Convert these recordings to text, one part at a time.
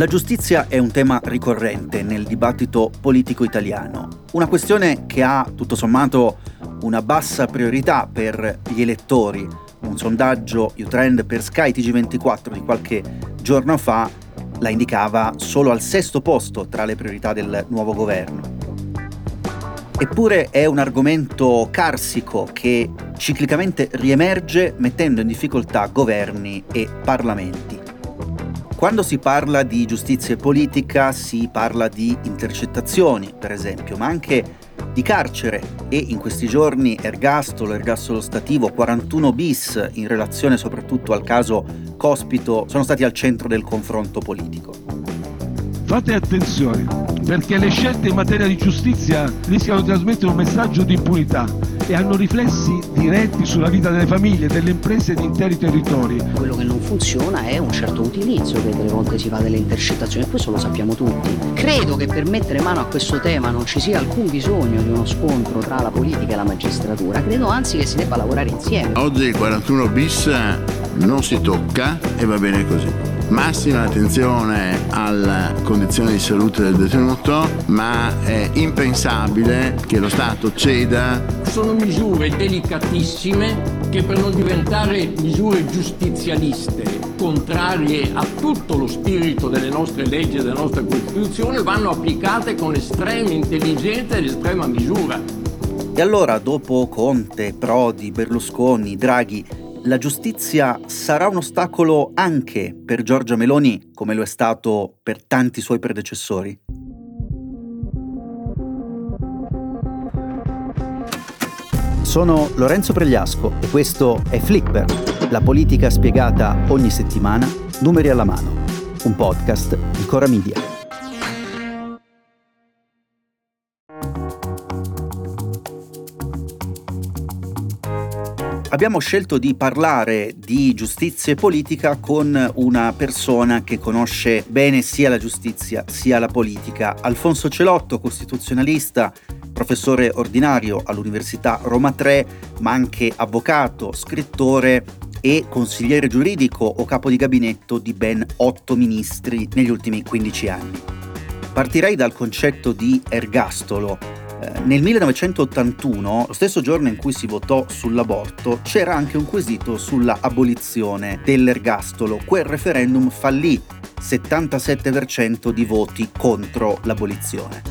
La giustizia è un tema ricorrente nel dibattito politico italiano, una questione che ha tutto sommato una bassa priorità per gli elettori. Un sondaggio Utrend per Sky TG24 di qualche giorno fa la indicava solo al sesto posto tra le priorità del nuovo governo. Eppure è un argomento carsico che ciclicamente riemerge mettendo in difficoltà governi e parlamenti. Quando si parla di giustizia politica si parla di intercettazioni, per esempio, ma anche di carcere e in questi giorni ergastolo, ergastolo stativo, 41 bis in relazione soprattutto al caso Cospito sono stati al centro del confronto politico. Fate attenzione, perché le scelte in materia di giustizia rischiano di trasmettere un messaggio di impunità e hanno riflessi diretti sulla vita delle famiglie, delle imprese e di interi territori. Quello che non funziona è un certo utilizzo che delle volte si fa delle intercettazioni e questo lo sappiamo tutti. Credo che per mettere mano a questo tema non ci sia alcun bisogno di uno scontro tra la politica e la magistratura, credo anzi che si debba lavorare insieme. Oggi il 41 bis non si tocca e va bene così massima attenzione alla condizione di salute del detenuto, ma è impensabile che lo Stato ceda. Sono misure delicatissime che per non diventare misure giustizialiste, contrarie a tutto lo spirito delle nostre leggi e della nostra Costituzione, vanno applicate con estrema intelligenza ed estrema misura. E allora, dopo Conte, Prodi, Berlusconi, Draghi, la giustizia sarà un ostacolo anche per Giorgia Meloni, come lo è stato per tanti suoi predecessori? Sono Lorenzo Pregliasco e questo è Flickber, la politica spiegata ogni settimana, numeri alla mano, un podcast di Cora Media. Abbiamo scelto di parlare di giustizia e politica con una persona che conosce bene sia la giustizia sia la politica. Alfonso Celotto, costituzionalista, professore ordinario all'Università Roma 3, ma anche avvocato, scrittore e consigliere giuridico o capo di gabinetto di ben otto ministri negli ultimi 15 anni. Partirei dal concetto di ergastolo, nel 1981, lo stesso giorno in cui si votò sull'aborto, c'era anche un quesito sulla abolizione dell'ergastolo. Quel referendum fallì, 77% di voti contro l'abolizione.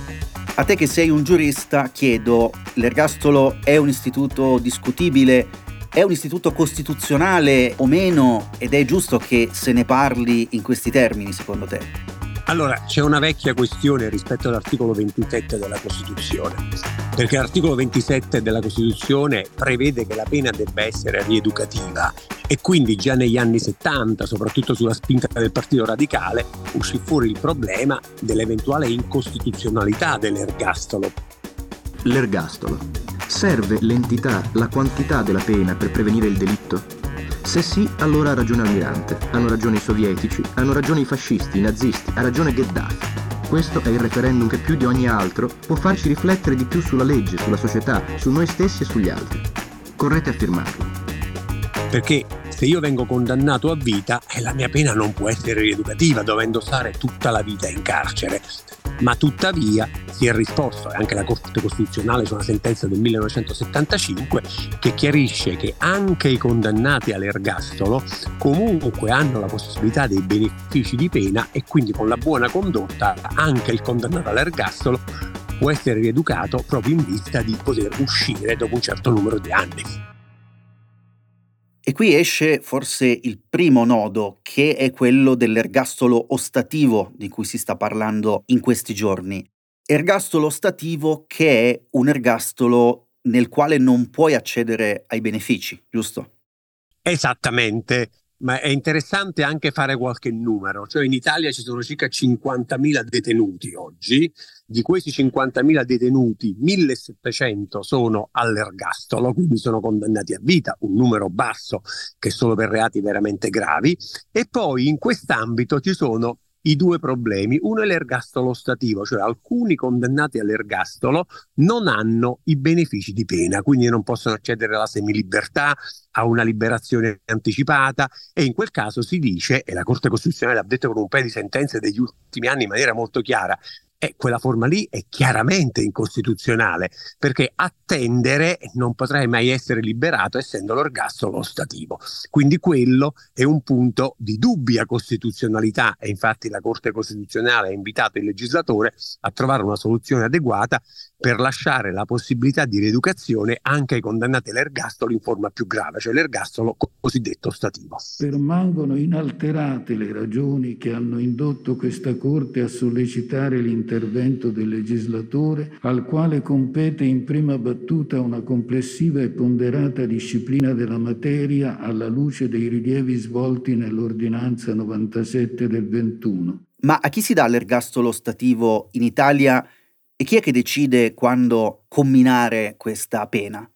A te che sei un giurista chiedo, l'ergastolo è un istituto discutibile? È un istituto costituzionale o meno? Ed è giusto che se ne parli in questi termini, secondo te? Allora, c'è una vecchia questione rispetto all'articolo 27 della Costituzione, perché l'articolo 27 della Costituzione prevede che la pena debba essere rieducativa e quindi già negli anni 70, soprattutto sulla spinta del Partito Radicale, uscì fuori il problema dell'eventuale incostituzionalità dell'ergastolo. L'ergastolo. Serve l'entità, la quantità della pena per prevenire il delitto? Se sì, allora ha ragione Almirante, hanno ragione i sovietici, hanno ragione i fascisti, i nazisti, ha ragione Gheddafi. Questo è il referendum che più di ogni altro può farci riflettere di più sulla legge, sulla società, su noi stessi e sugli altri. Correte a firmarlo. Perché se io vengo condannato a vita, eh, la mia pena non può essere rieducativa, dovendo stare tutta la vita in carcere ma tuttavia si è risposto anche la Corte Costituzionale su una sentenza del 1975 che chiarisce che anche i condannati all'ergastolo comunque hanno la possibilità dei benefici di pena e quindi con la buona condotta anche il condannato all'ergastolo può essere rieducato proprio in vista di poter uscire dopo un certo numero di anni. E qui esce forse il primo nodo, che è quello dell'ergastolo ostativo di cui si sta parlando in questi giorni. Ergastolo ostativo che è un ergastolo nel quale non puoi accedere ai benefici, giusto? Esattamente ma è interessante anche fare qualche numero, cioè in Italia ci sono circa 50.000 detenuti oggi, di questi 50.000 detenuti 1.700 sono all'ergastolo, quindi sono condannati a vita, un numero basso che solo per reati veramente gravi, e poi in quest'ambito ci sono i due problemi. Uno è l'ergastolo stativo, cioè alcuni condannati all'ergastolo non hanno i benefici di pena, quindi non possono accedere alla semilibertà, a una liberazione anticipata e in quel caso si dice, e la Corte Costituzionale ha detto con un paio di sentenze degli ultimi anni in maniera molto chiara, e quella forma lì è chiaramente incostituzionale, perché attendere non potrai mai essere liberato essendo l'orgasmo stativo. Quindi quello è un punto di dubbia costituzionalità e infatti la Corte Costituzionale ha invitato il legislatore a trovare una soluzione adeguata per lasciare la possibilità di rieducazione anche ai condannati all'ergastolo in forma più grave, cioè l'ergastolo cosiddetto stativo. Permangono inalterate le ragioni che hanno indotto questa Corte a sollecitare l'intervento del legislatore, al quale compete in prima battuta una complessiva e ponderata disciplina della materia alla luce dei rilievi svolti nell'ordinanza 97 del 21. Ma a chi si dà l'ergastolo stativo in Italia? E chi è che decide quando comminare questa pena?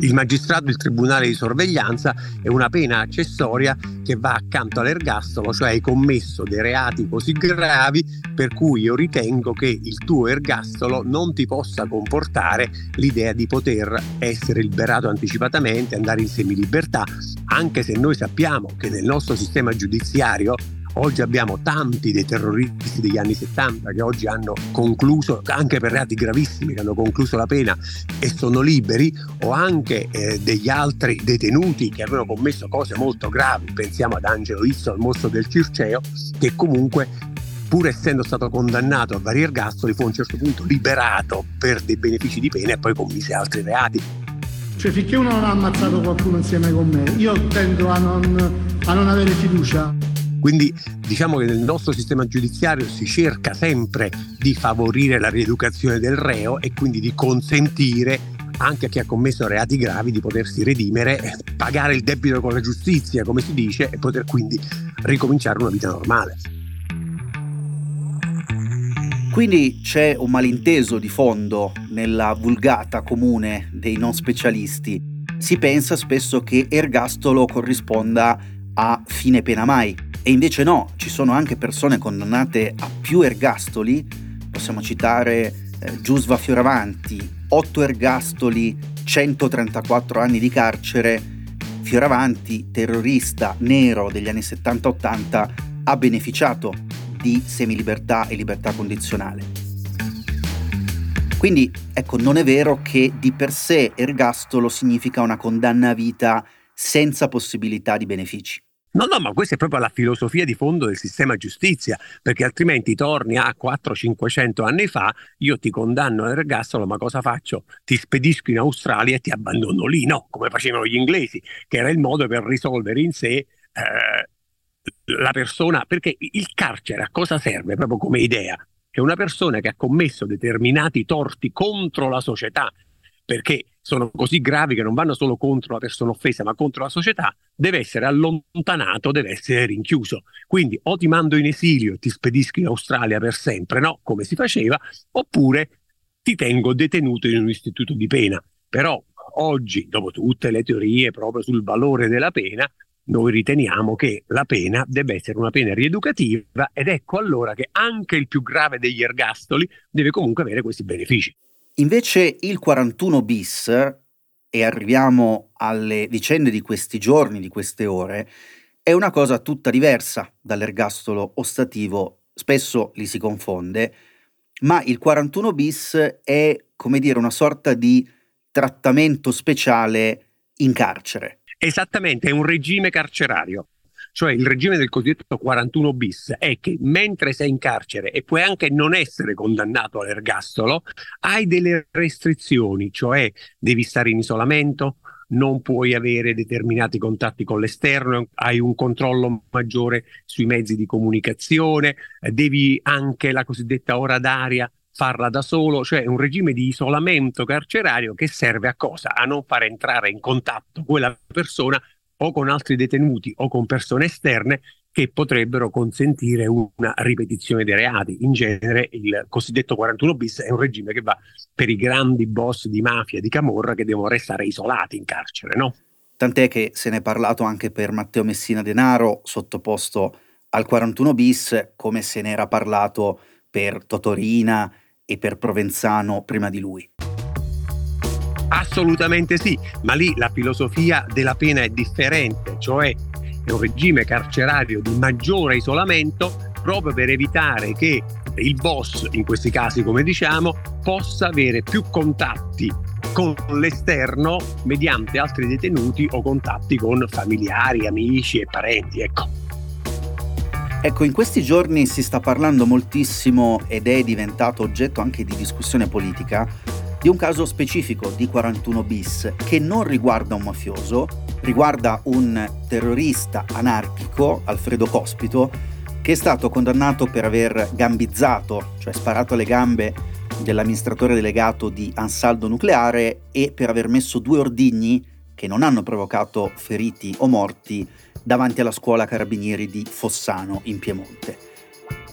Il magistrato del tribunale di sorveglianza è una pena accessoria che va accanto all'ergastolo, cioè hai commesso dei reati così gravi per cui io ritengo che il tuo ergastolo non ti possa comportare l'idea di poter essere liberato anticipatamente, andare in semilibertà, anche se noi sappiamo che nel nostro sistema giudiziario Oggi abbiamo tanti dei terroristi degli anni 70 che oggi hanno concluso, anche per reati gravissimi, che hanno concluso la pena e sono liberi, o anche eh, degli altri detenuti che avevano commesso cose molto gravi, pensiamo ad Angelo Izzo, al mostro del Circeo, che comunque pur essendo stato condannato a vari ergastoli, fu a un certo punto liberato per dei benefici di pena e poi commise altri reati. Cioè finché uno non ha ammazzato qualcuno insieme con me, io tendo a non, a non avere fiducia. Quindi diciamo che nel nostro sistema giudiziario si cerca sempre di favorire la rieducazione del reo e quindi di consentire anche a chi ha commesso reati gravi di potersi redimere, pagare il debito con la giustizia, come si dice, e poter quindi ricominciare una vita normale. Quindi c'è un malinteso di fondo nella vulgata comune dei non specialisti. Si pensa spesso che ergastolo corrisponda a fine pena mai, e invece no, ci sono anche persone condannate a più ergastoli, possiamo citare eh, Giusva Fioravanti, 8 ergastoli, 134 anni di carcere. Fioravanti, terrorista nero degli anni 70-80, ha beneficiato di semilibertà e libertà condizionale. Quindi, ecco, non è vero che di per sé ergastolo significa una condanna a vita senza possibilità di benefici. No, no, ma questa è proprio la filosofia di fondo del sistema giustizia, perché altrimenti torni a 400-500 anni fa, io ti condanno all'ergastolo, ma cosa faccio? Ti spedisco in Australia e ti abbandono lì, no? Come facevano gli inglesi, che era il modo per risolvere in sé eh, la persona, perché il carcere a cosa serve proprio come idea? Che una persona che ha commesso determinati torti contro la società, perché sono così gravi che non vanno solo contro la persona offesa, ma contro la società, deve essere allontanato, deve essere rinchiuso. Quindi o ti mando in esilio e ti spedisco in Australia per sempre, no, come si faceva, oppure ti tengo detenuto in un istituto di pena. Però oggi, dopo tutte le teorie proprio sul valore della pena, noi riteniamo che la pena debba essere una pena rieducativa ed ecco allora che anche il più grave degli ergastoli deve comunque avere questi benefici. Invece il 41 bis, e arriviamo alle vicende di questi giorni, di queste ore, è una cosa tutta diversa dall'ergastolo ostativo, spesso li si confonde, ma il 41 bis è, come dire, una sorta di trattamento speciale in carcere. Esattamente, è un regime carcerario. Cioè il regime del cosiddetto 41 bis è che mentre sei in carcere e puoi anche non essere condannato all'ergastolo, hai delle restrizioni, cioè devi stare in isolamento, non puoi avere determinati contatti con l'esterno, hai un controllo maggiore sui mezzi di comunicazione, devi anche la cosiddetta ora d'aria farla da solo, cioè un regime di isolamento carcerario che serve a cosa? A non far entrare in contatto quella persona o con altri detenuti o con persone esterne che potrebbero consentire una ripetizione dei reati. In genere il cosiddetto 41 bis è un regime che va per i grandi boss di mafia, di camorra che devono restare isolati in carcere, no? Tant'è che se ne è parlato anche per Matteo Messina Denaro, sottoposto al 41 bis come se ne era parlato per Totorina e per Provenzano prima di lui. Assolutamente sì, ma lì la filosofia della pena è differente, cioè è un regime carcerario di maggiore isolamento proprio per evitare che il boss, in questi casi come diciamo, possa avere più contatti con l'esterno mediante altri detenuti o contatti con familiari, amici e parenti. Ecco. Ecco, in questi giorni si sta parlando moltissimo ed è diventato oggetto anche di discussione politica di un caso specifico di 41 bis che non riguarda un mafioso, riguarda un terrorista anarchico, Alfredo Cospito, che è stato condannato per aver gambizzato, cioè sparato alle gambe dell'amministratore delegato di Ansaldo Nucleare e per aver messo due ordigni che non hanno provocato feriti o morti davanti alla scuola carabinieri di Fossano in Piemonte.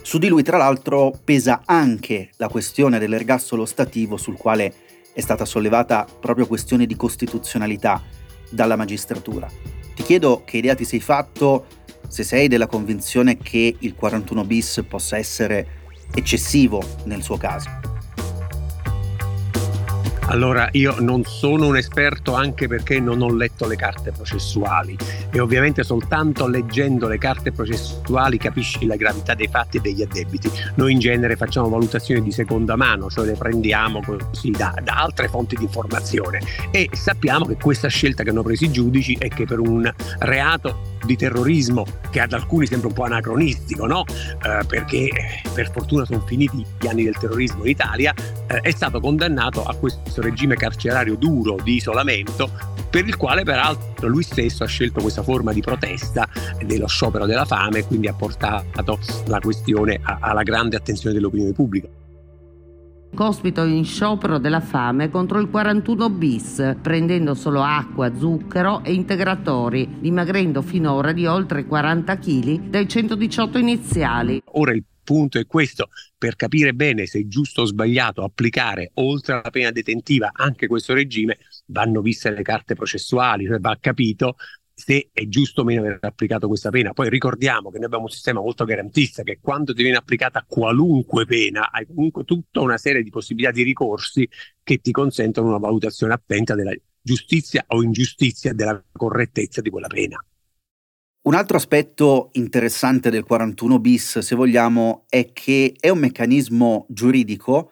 Su di lui, tra l'altro, pesa anche la questione dell'ergastolo stativo sul quale è stata sollevata proprio questione di costituzionalità dalla magistratura. Ti chiedo che idea ti sei fatto se sei della convinzione che il 41 bis possa essere eccessivo nel suo caso. Allora, io non sono un esperto anche perché non ho letto le carte processuali e ovviamente soltanto leggendo le carte processuali capisci la gravità dei fatti e degli addebiti. Noi in genere facciamo valutazioni di seconda mano, cioè le prendiamo così da, da altre fonti di informazione e sappiamo che questa scelta che hanno preso i giudici è che per un reato di terrorismo che ad alcuni sembra un po' anacronistico, no? Eh, perché per fortuna sono finiti gli anni del terrorismo in Italia, eh, è stato condannato a questo regime carcerario duro di isolamento per il quale peraltro lui stesso ha scelto questa forma di protesta dello sciopero della fame e quindi ha portato la questione alla grande attenzione dell'opinione pubblica. Cospito in sciopero della fame contro il 41 bis, prendendo solo acqua, zucchero e integratori, dimagrendo finora di oltre 40 kg dai 118 iniziali. Ora il punto è questo, per capire bene se è giusto o sbagliato applicare oltre alla pena detentiva anche questo regime, vanno viste le carte processuali, cioè va capito se è giusto o meno aver applicato questa pena. Poi ricordiamo che noi abbiamo un sistema molto garantista che quando ti viene applicata qualunque pena hai comunque tutta una serie di possibilità di ricorsi che ti consentono una valutazione attenta della giustizia o ingiustizia della correttezza di quella pena. Un altro aspetto interessante del 41 bis, se vogliamo, è che è un meccanismo giuridico,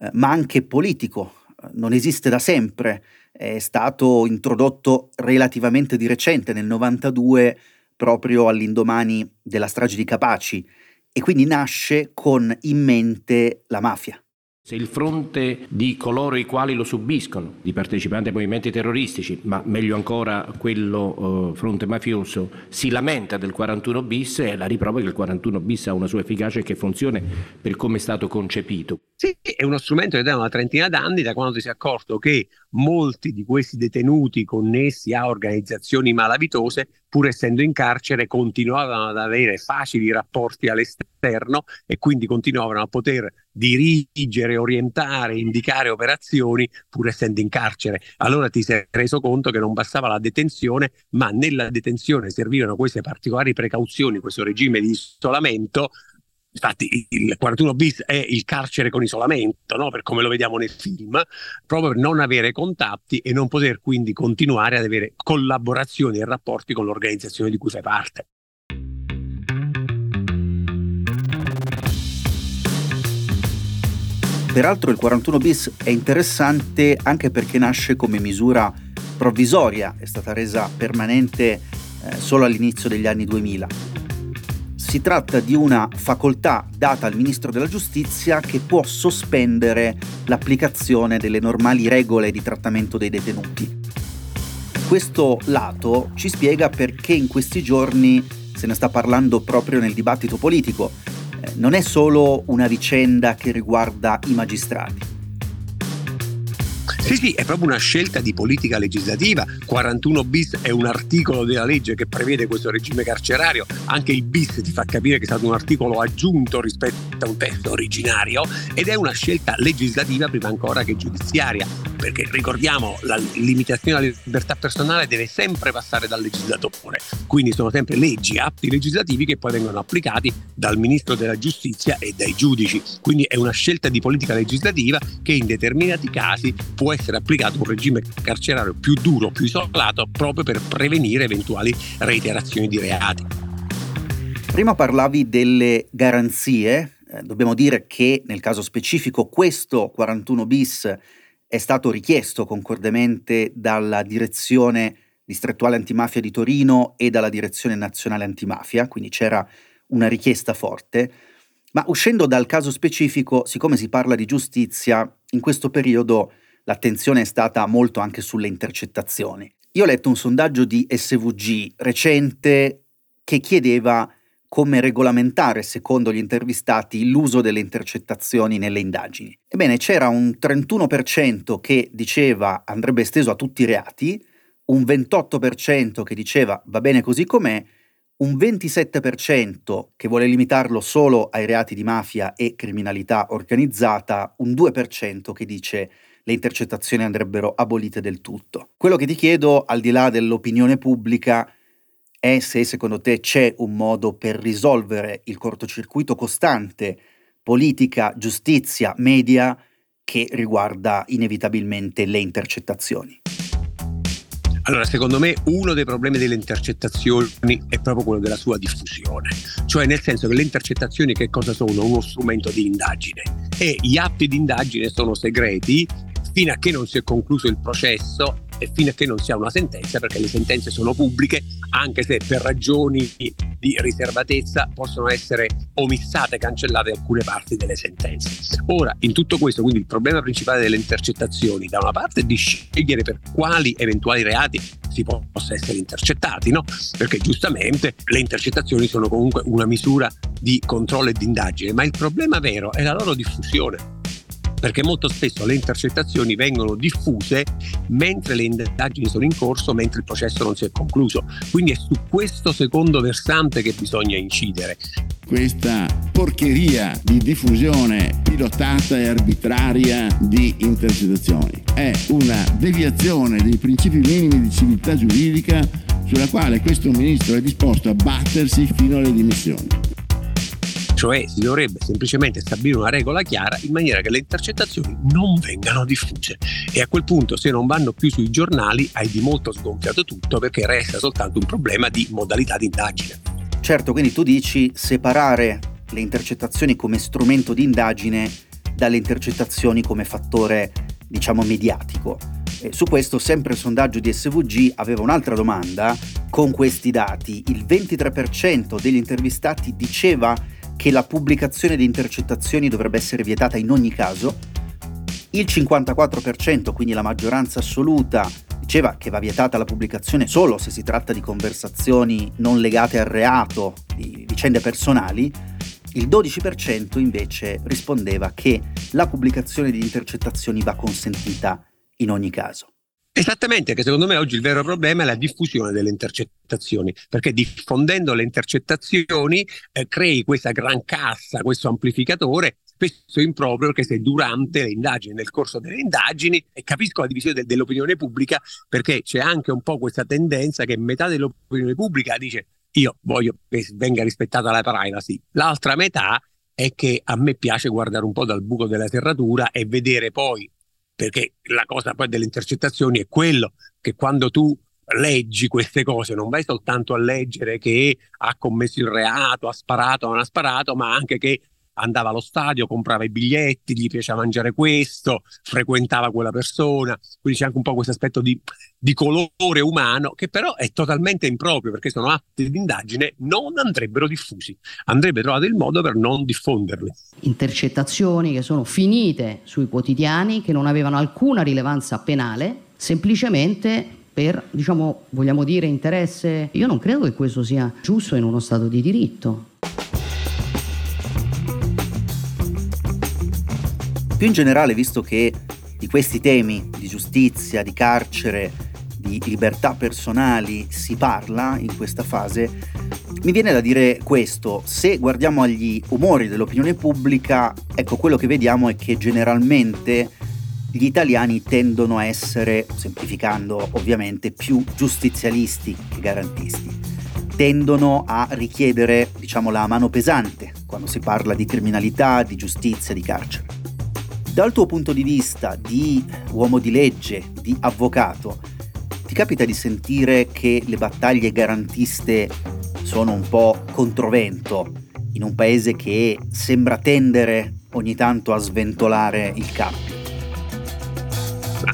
eh, ma anche politico. Non esiste da sempre è stato introdotto relativamente di recente, nel 92, proprio all'indomani della strage di Capaci, e quindi nasce con in mente la mafia. Se il fronte di coloro i quali lo subiscono, di partecipanti ai movimenti terroristici, ma meglio ancora quello eh, fronte mafioso, si lamenta del 41 bis, è la riprova che il 41 bis ha una sua efficacia e che funziona per come è stato concepito. Sì, è uno strumento che da una trentina d'anni, da quando ti sei accorto che molti di questi detenuti connessi a organizzazioni malavitose, pur essendo in carcere, continuavano ad avere facili rapporti all'esterno e quindi continuavano a poter dirigere, orientare, indicare operazioni pur essendo in carcere. Allora ti sei reso conto che non bastava la detenzione, ma nella detenzione servivano queste particolari precauzioni, questo regime di isolamento Infatti il 41 bis è il carcere con isolamento, no? per come lo vediamo nel film, proprio per non avere contatti e non poter quindi continuare ad avere collaborazioni e rapporti con l'organizzazione di cui fai parte. Peraltro il 41 bis è interessante anche perché nasce come misura provvisoria, è stata resa permanente eh, solo all'inizio degli anni 2000. Si tratta di una facoltà data al Ministro della Giustizia che può sospendere l'applicazione delle normali regole di trattamento dei detenuti. Questo lato ci spiega perché in questi giorni se ne sta parlando proprio nel dibattito politico non è solo una vicenda che riguarda i magistrati. Sì, sì, è proprio una scelta di politica legislativa. 41 bis è un articolo della legge che prevede questo regime carcerario. Anche il bis ti fa capire che è stato un articolo aggiunto rispetto a un testo originario ed è una scelta legislativa prima ancora che giudiziaria. Perché ricordiamo, la limitazione alla libertà personale deve sempre passare dal legislatore. Quindi sono sempre leggi, atti legislativi che poi vengono applicati dal ministro della giustizia e dai giudici. Quindi è una scelta di politica legislativa che in determinati casi può essere applicato un regime carcerario più duro, più isolato, proprio per prevenire eventuali reiterazioni di reati. Prima parlavi delle garanzie, eh, dobbiamo dire che nel caso specifico questo 41 bis è stato richiesto concordemente dalla direzione distrettuale antimafia di Torino e dalla direzione nazionale antimafia, quindi c'era una richiesta forte. Ma uscendo dal caso specifico, siccome si parla di giustizia, in questo periodo l'attenzione è stata molto anche sulle intercettazioni. Io ho letto un sondaggio di SVG recente che chiedeva come regolamentare, secondo gli intervistati, l'uso delle intercettazioni nelle indagini. Ebbene, c'era un 31% che diceva andrebbe esteso a tutti i reati, un 28% che diceva va bene così com'è, un 27% che vuole limitarlo solo ai reati di mafia e criminalità organizzata, un 2% che dice le intercettazioni andrebbero abolite del tutto. Quello che ti chiedo, al di là dell'opinione pubblica, è se secondo te c'è un modo per risolvere il cortocircuito costante politica, giustizia, media che riguarda inevitabilmente le intercettazioni. Allora, secondo me uno dei problemi delle intercettazioni è proprio quello della sua diffusione, cioè nel senso che le intercettazioni che cosa sono? Uno strumento di indagine e gli atti di indagine sono segreti fino a che non si è concluso il processo e fino a che non si ha una sentenza, perché le sentenze sono pubbliche, anche se per ragioni di riservatezza possono essere omissate, cancellate alcune parti delle sentenze. Ora, in tutto questo, quindi il problema principale delle intercettazioni, da una parte è di scegliere per quali eventuali reati si possa essere intercettati, no? Perché giustamente le intercettazioni sono comunque una misura di controllo e di indagine, ma il problema vero è la loro diffusione perché molto spesso le intercettazioni vengono diffuse mentre le indagini sono in corso, mentre il processo non si è concluso. Quindi è su questo secondo versante che bisogna incidere. Questa porcheria di diffusione pilotata e arbitraria di intercettazioni è una deviazione dei principi minimi di civiltà giuridica sulla quale questo ministro è disposto a battersi fino alle dimissioni cioè si dovrebbe semplicemente stabilire una regola chiara in maniera che le intercettazioni non vengano diffuse e a quel punto se non vanno più sui giornali hai di molto sgonfiato tutto perché resta soltanto un problema di modalità di indagine. Certo, quindi tu dici separare le intercettazioni come strumento di indagine dalle intercettazioni come fattore, diciamo, mediatico. E su questo sempre il sondaggio di SVG aveva un'altra domanda. Con questi dati, il 23% degli intervistati diceva che la pubblicazione di intercettazioni dovrebbe essere vietata in ogni caso. Il 54%, quindi la maggioranza assoluta, diceva che va vietata la pubblicazione solo se si tratta di conversazioni non legate al reato, di vicende personali. Il 12% invece rispondeva che la pubblicazione di intercettazioni va consentita in ogni caso. Esattamente, che secondo me oggi il vero problema è la diffusione delle intercettazioni, perché diffondendo le intercettazioni eh, crei questa gran cassa, questo amplificatore spesso improprio perché sei durante le indagini, nel corso delle indagini, e capisco la divisione de- dell'opinione pubblica perché c'è anche un po' questa tendenza che metà dell'opinione pubblica dice io voglio che venga rispettata la privacy, l'altra metà è che a me piace guardare un po' dal buco della serratura e vedere poi perché la cosa poi delle intercettazioni è quello che quando tu leggi queste cose non vai soltanto a leggere che ha commesso il reato, ha sparato, non ha sparato, ma anche che andava allo stadio, comprava i biglietti, gli piaceva mangiare questo, frequentava quella persona, quindi c'è anche un po' questo aspetto di, di colore umano che però è totalmente improprio perché sono atti di indagine, non andrebbero diffusi, andrebbe trovato il modo per non diffonderli. Intercettazioni che sono finite sui quotidiani, che non avevano alcuna rilevanza penale, semplicemente per, diciamo, vogliamo dire, interesse. Io non credo che questo sia giusto in uno Stato di diritto. Più in generale, visto che di questi temi di giustizia, di carcere, di libertà personali si parla in questa fase, mi viene da dire questo, se guardiamo agli umori dell'opinione pubblica, ecco quello che vediamo è che generalmente gli italiani tendono a essere, semplificando ovviamente, più giustizialisti che garantisti. Tendono a richiedere, diciamo, la mano pesante quando si parla di criminalità, di giustizia, di carcere. Dal tuo punto di vista di uomo di legge, di avvocato, ti capita di sentire che le battaglie garantiste sono un po' controvento in un paese che sembra tendere ogni tanto a sventolare il cappio?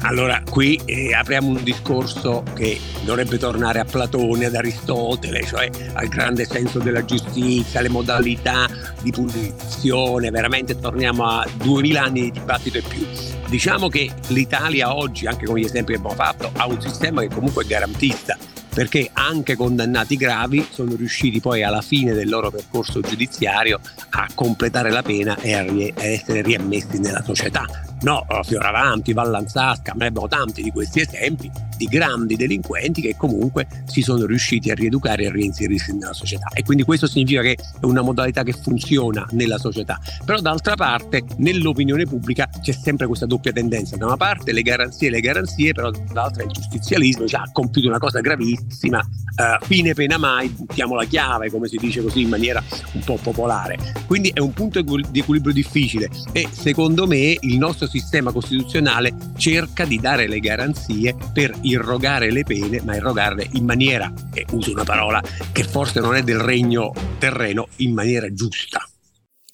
Allora, qui eh, apriamo un discorso che dovrebbe tornare a Platone, ad Aristotele, cioè al grande senso della giustizia, alle modalità di punizione, veramente torniamo a duemila anni di dibattito e più. Diciamo che l'Italia oggi, anche con gli esempi che abbiamo fatto, ha un sistema che comunque è garantista perché anche condannati gravi sono riusciti poi alla fine del loro percorso giudiziario a completare la pena e a, rie- a essere riammessi nella società. No, Fioravanti, Vallanzasca, ma abbiamo tanti di questi esempi di grandi delinquenti che comunque si sono riusciti a rieducare e a reinserirsi nella società. E quindi questo significa che è una modalità che funziona nella società. Però d'altra parte nell'opinione pubblica c'è sempre questa doppia tendenza. Da una parte le garanzie le garanzie, però dall'altra il giustizialismo cioè, ha compiuto una cosa gravissima, uh, fine pena mai, buttiamo la chiave, come si dice così in maniera un po' popolare. Quindi è un punto di equilibrio difficile e secondo me il nostro sistema costituzionale cerca di dare le garanzie per irrogare le pene, ma irrogarle in maniera, e uso una parola che forse non è del regno terreno, in maniera giusta.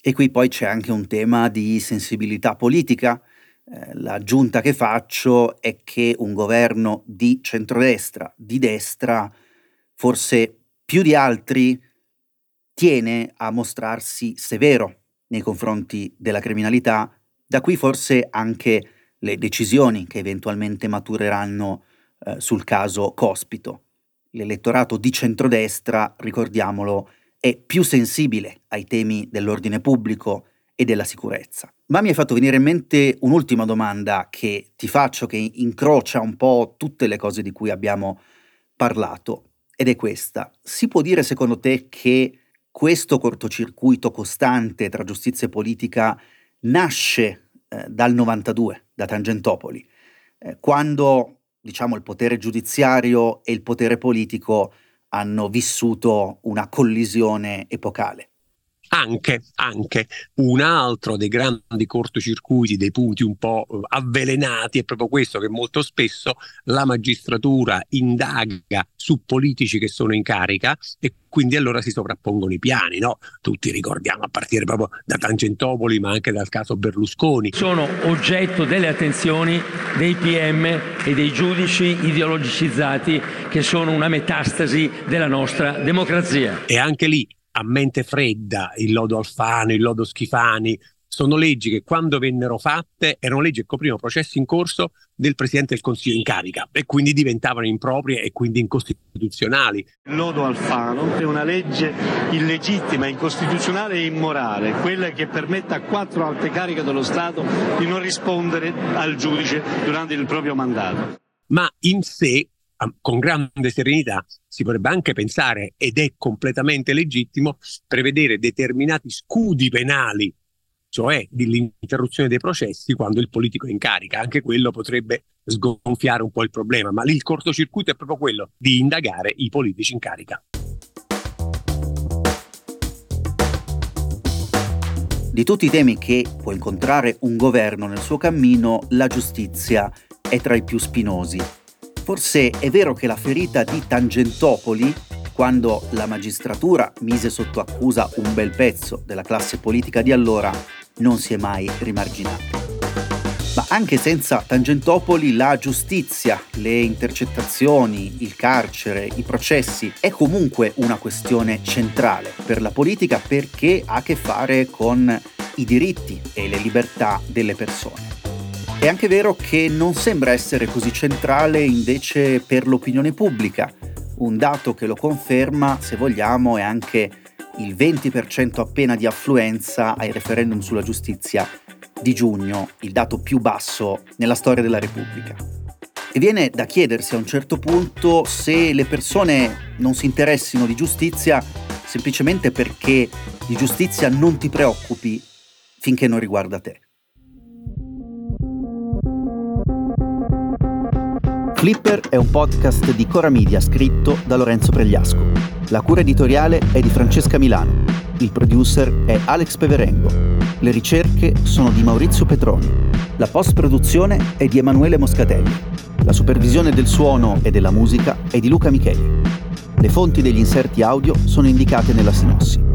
E qui poi c'è anche un tema di sensibilità politica. Eh, l'aggiunta che faccio è che un governo di centrodestra, di destra, forse più di altri, tiene a mostrarsi severo nei confronti della criminalità, da qui forse anche le decisioni che eventualmente matureranno eh, sul caso Cospito. L'elettorato di centrodestra, ricordiamolo, è più sensibile ai temi dell'ordine pubblico e della sicurezza. Ma mi è fatto venire in mente un'ultima domanda che ti faccio, che incrocia un po' tutte le cose di cui abbiamo parlato, ed è questa. Si può dire secondo te che questo cortocircuito costante tra giustizia e politica nasce eh, dal 92, da Tangentopoli, eh, quando diciamo, il potere giudiziario e il potere politico hanno vissuto una collisione epocale. Anche, anche un altro dei grandi cortocircuiti, dei punti un po' avvelenati, è proprio questo che molto spesso la magistratura indaga su politici che sono in carica e quindi allora si sovrappongono i piani, no? Tutti ricordiamo a partire proprio da Tangentopoli, ma anche dal caso Berlusconi. Sono oggetto delle attenzioni dei PM e dei giudici ideologicizzati che sono una metastasi della nostra democrazia. E anche lì a mente fredda il lodo Alfano, il lodo Schifani. Sono leggi che quando vennero fatte erano leggi che coprivano processi in corso del Presidente del Consiglio in carica e quindi diventavano improprie e quindi incostituzionali. Il lodo Alfano è una legge illegittima, incostituzionale e immorale, quella che permette a quattro alte cariche dello Stato di non rispondere al giudice durante il proprio mandato. Ma in sé con grande serenità si potrebbe anche pensare, ed è completamente legittimo, prevedere determinati scudi penali, cioè dell'interruzione dei processi quando il politico è in carica. Anche quello potrebbe sgonfiare un po' il problema, ma lì il cortocircuito è proprio quello di indagare i politici in carica. Di tutti i temi che può incontrare un governo nel suo cammino, la giustizia è tra i più spinosi Forse è vero che la ferita di Tangentopoli, quando la magistratura mise sotto accusa un bel pezzo della classe politica di allora, non si è mai rimarginata. Ma anche senza Tangentopoli la giustizia, le intercettazioni, il carcere, i processi è comunque una questione centrale per la politica perché ha a che fare con i diritti e le libertà delle persone. È anche vero che non sembra essere così centrale invece per l'opinione pubblica. Un dato che lo conferma, se vogliamo, è anche il 20% appena di affluenza ai referendum sulla giustizia di giugno, il dato più basso nella storia della Repubblica. E viene da chiedersi a un certo punto se le persone non si interessino di giustizia semplicemente perché di giustizia non ti preoccupi finché non riguarda te. Flipper è un podcast di Cora Media scritto da Lorenzo Pregliasco. La cura editoriale è di Francesca Milano. Il producer è Alex Peverengo. Le ricerche sono di Maurizio Petroni. La post-produzione è di Emanuele Moscatelli. La supervisione del suono e della musica è di Luca Micheli. Le fonti degli inserti audio sono indicate nella sinossi.